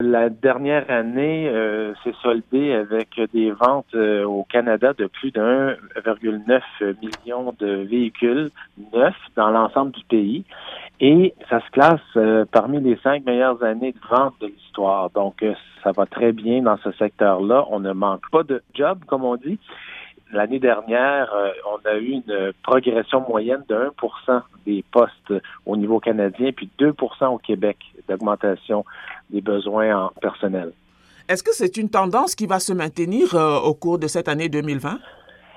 La dernière année euh, s'est soldée avec des ventes euh, au Canada de plus de 1,9 million de véhicules neufs dans l'ensemble du pays. Et ça se classe euh, parmi les cinq meilleures années de vente de l'histoire. Donc, ça va très bien dans ce secteur-là. On ne manque pas de job, comme on dit. L'année dernière, on a eu une progression moyenne de 1% des postes au niveau canadien, puis 2% au Québec d'augmentation des besoins en personnel. Est-ce que c'est une tendance qui va se maintenir euh, au cours de cette année 2020?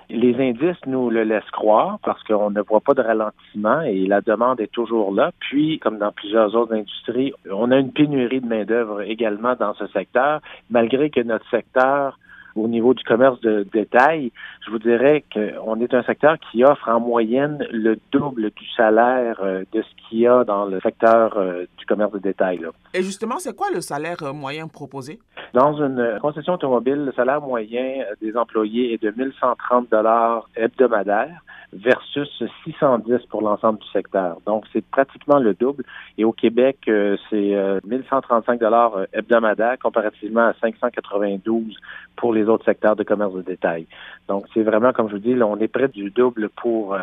Les indices nous le laissent croire parce qu'on ne voit pas de ralentissement et la demande est toujours là. Puis, comme dans plusieurs autres industries, on a une pénurie de main-d'œuvre également dans ce secteur, malgré que notre secteur au niveau du commerce de détail, je vous dirais qu'on est un secteur qui offre en moyenne le double du salaire euh, de ce qu'il y a dans le secteur euh, du commerce de détail. Et justement, c'est quoi le salaire euh, moyen proposé? Dans une concession automobile, le salaire moyen des employés est de 1130 dollars hebdomadaires versus 610 pour l'ensemble du secteur. Donc, c'est pratiquement le double. Et au Québec, c'est 1135 dollars hebdomadaires comparativement à 592 pour les autres secteurs de commerce de détail. Donc, c'est vraiment, comme je vous dis, là, on est près du double pour euh,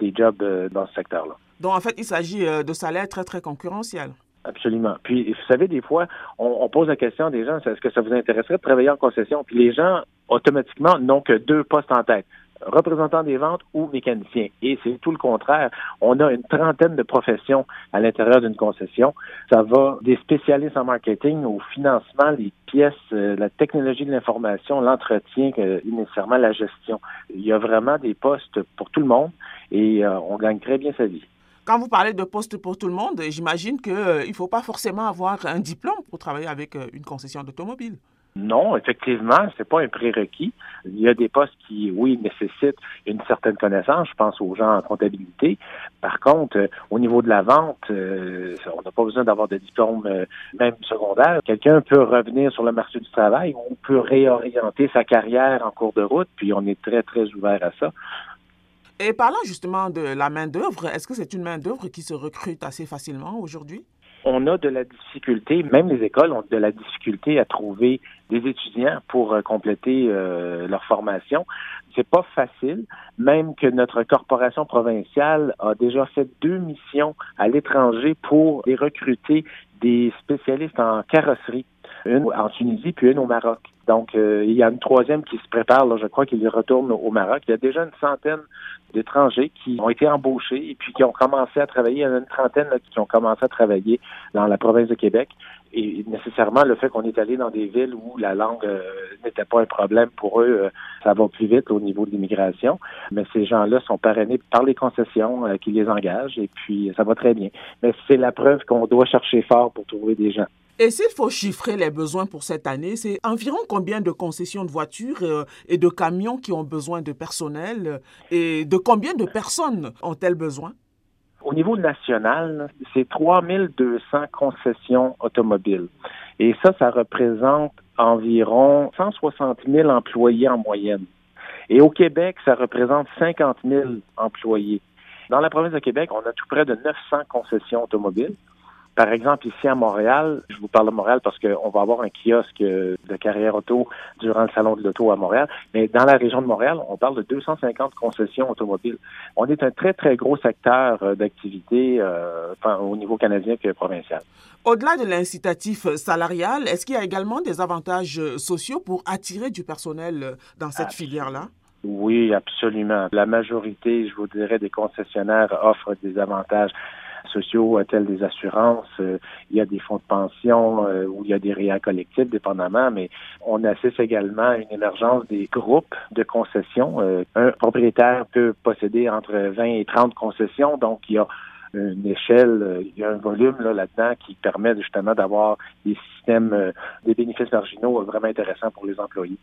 des jobs euh, dans ce secteur-là. Donc, en fait, il s'agit euh, de salaires très, très concurrentiels. Absolument. Puis, vous savez, des fois, on, pose la question des gens, est-ce que ça vous intéresserait de travailler en concession? Puis les gens, automatiquement, n'ont que deux postes en tête représentant des ventes ou mécanicien. Et c'est tout le contraire. On a une trentaine de professions à l'intérieur d'une concession. Ça va des spécialistes en marketing au financement, les pièces, euh, la technologie de l'information, l'entretien, nécessairement la gestion. Il y a vraiment des postes pour tout le monde et euh, on gagne très bien sa vie. Quand vous parlez de postes pour tout le monde, j'imagine qu'il euh, ne faut pas forcément avoir un diplôme pour travailler avec une concession d'automobile. Non, effectivement, c'est pas un prérequis. Il y a des postes qui, oui, nécessitent une certaine connaissance. Je pense aux gens en comptabilité. Par contre, euh, au niveau de la vente, euh, on n'a pas besoin d'avoir de diplôme euh, même secondaire. Quelqu'un peut revenir sur le marché du travail. On peut réorienter sa carrière en cours de route. Puis on est très très ouvert à ça. Et parlant justement de la main d'œuvre, est-ce que c'est une main d'œuvre qui se recrute assez facilement aujourd'hui? On a de la difficulté, même les écoles ont de la difficulté à trouver des étudiants pour euh, compléter euh, leur formation. C'est pas facile, même que notre corporation provinciale a déjà fait deux missions à l'étranger pour recruter des spécialistes en carrosserie, une en Tunisie puis une au Maroc. Donc, euh, il y a une troisième qui se prépare, là, je crois qu'il retourne au Maroc. Il y a déjà une centaine d'étrangers qui ont été embauchés et puis qui ont commencé à travailler. Il y en a une trentaine qui ont commencé à travailler dans la province de Québec. Et nécessairement, le fait qu'on est allé dans des villes où la langue euh, n'était pas un problème pour eux, euh, ça va plus vite au niveau de l'immigration. Mais ces gens-là sont parrainés par les concessions qui les engagent et puis ça va très bien. Mais c'est la preuve qu'on doit chercher fort pour trouver des gens. Et s'il faut chiffrer les besoins pour cette année, c'est environ combien de concessions de voitures euh, et de camions qui ont besoin de personnel euh, et de combien de personnes ont-elles besoin? Au niveau national, c'est 3200 concessions automobiles. Et ça, ça représente environ 160 000 employés en moyenne. Et au Québec, ça représente 50 000 employés. Dans la province de Québec, on a tout près de 900 concessions automobiles. Par exemple, ici à Montréal, je vous parle de Montréal parce qu'on va avoir un kiosque de carrière auto durant le salon de l'auto à Montréal, mais dans la région de Montréal, on parle de 250 concessions automobiles. On est un très, très gros secteur euh, d'activité euh, au niveau canadien que provincial. Au-delà de l'incitatif salarial, est-ce qu'il y a également des avantages sociaux pour attirer du personnel dans cette filière-là? Oui, absolument. La majorité, je vous dirais, des concessionnaires offrent des avantages sociaux euh, tels des assurances, euh, il y a des fonds de pension euh, ou il y a des réels collectifs, dépendamment, mais on assiste également à une émergence des groupes de concessions. un propriétaire peut posséder entre 20 et 30 concessions, donc il y a une échelle, il y a un volume là-dedans qui permet justement d'avoir des systèmes, des bénéfices marginaux vraiment intéressants pour les employés.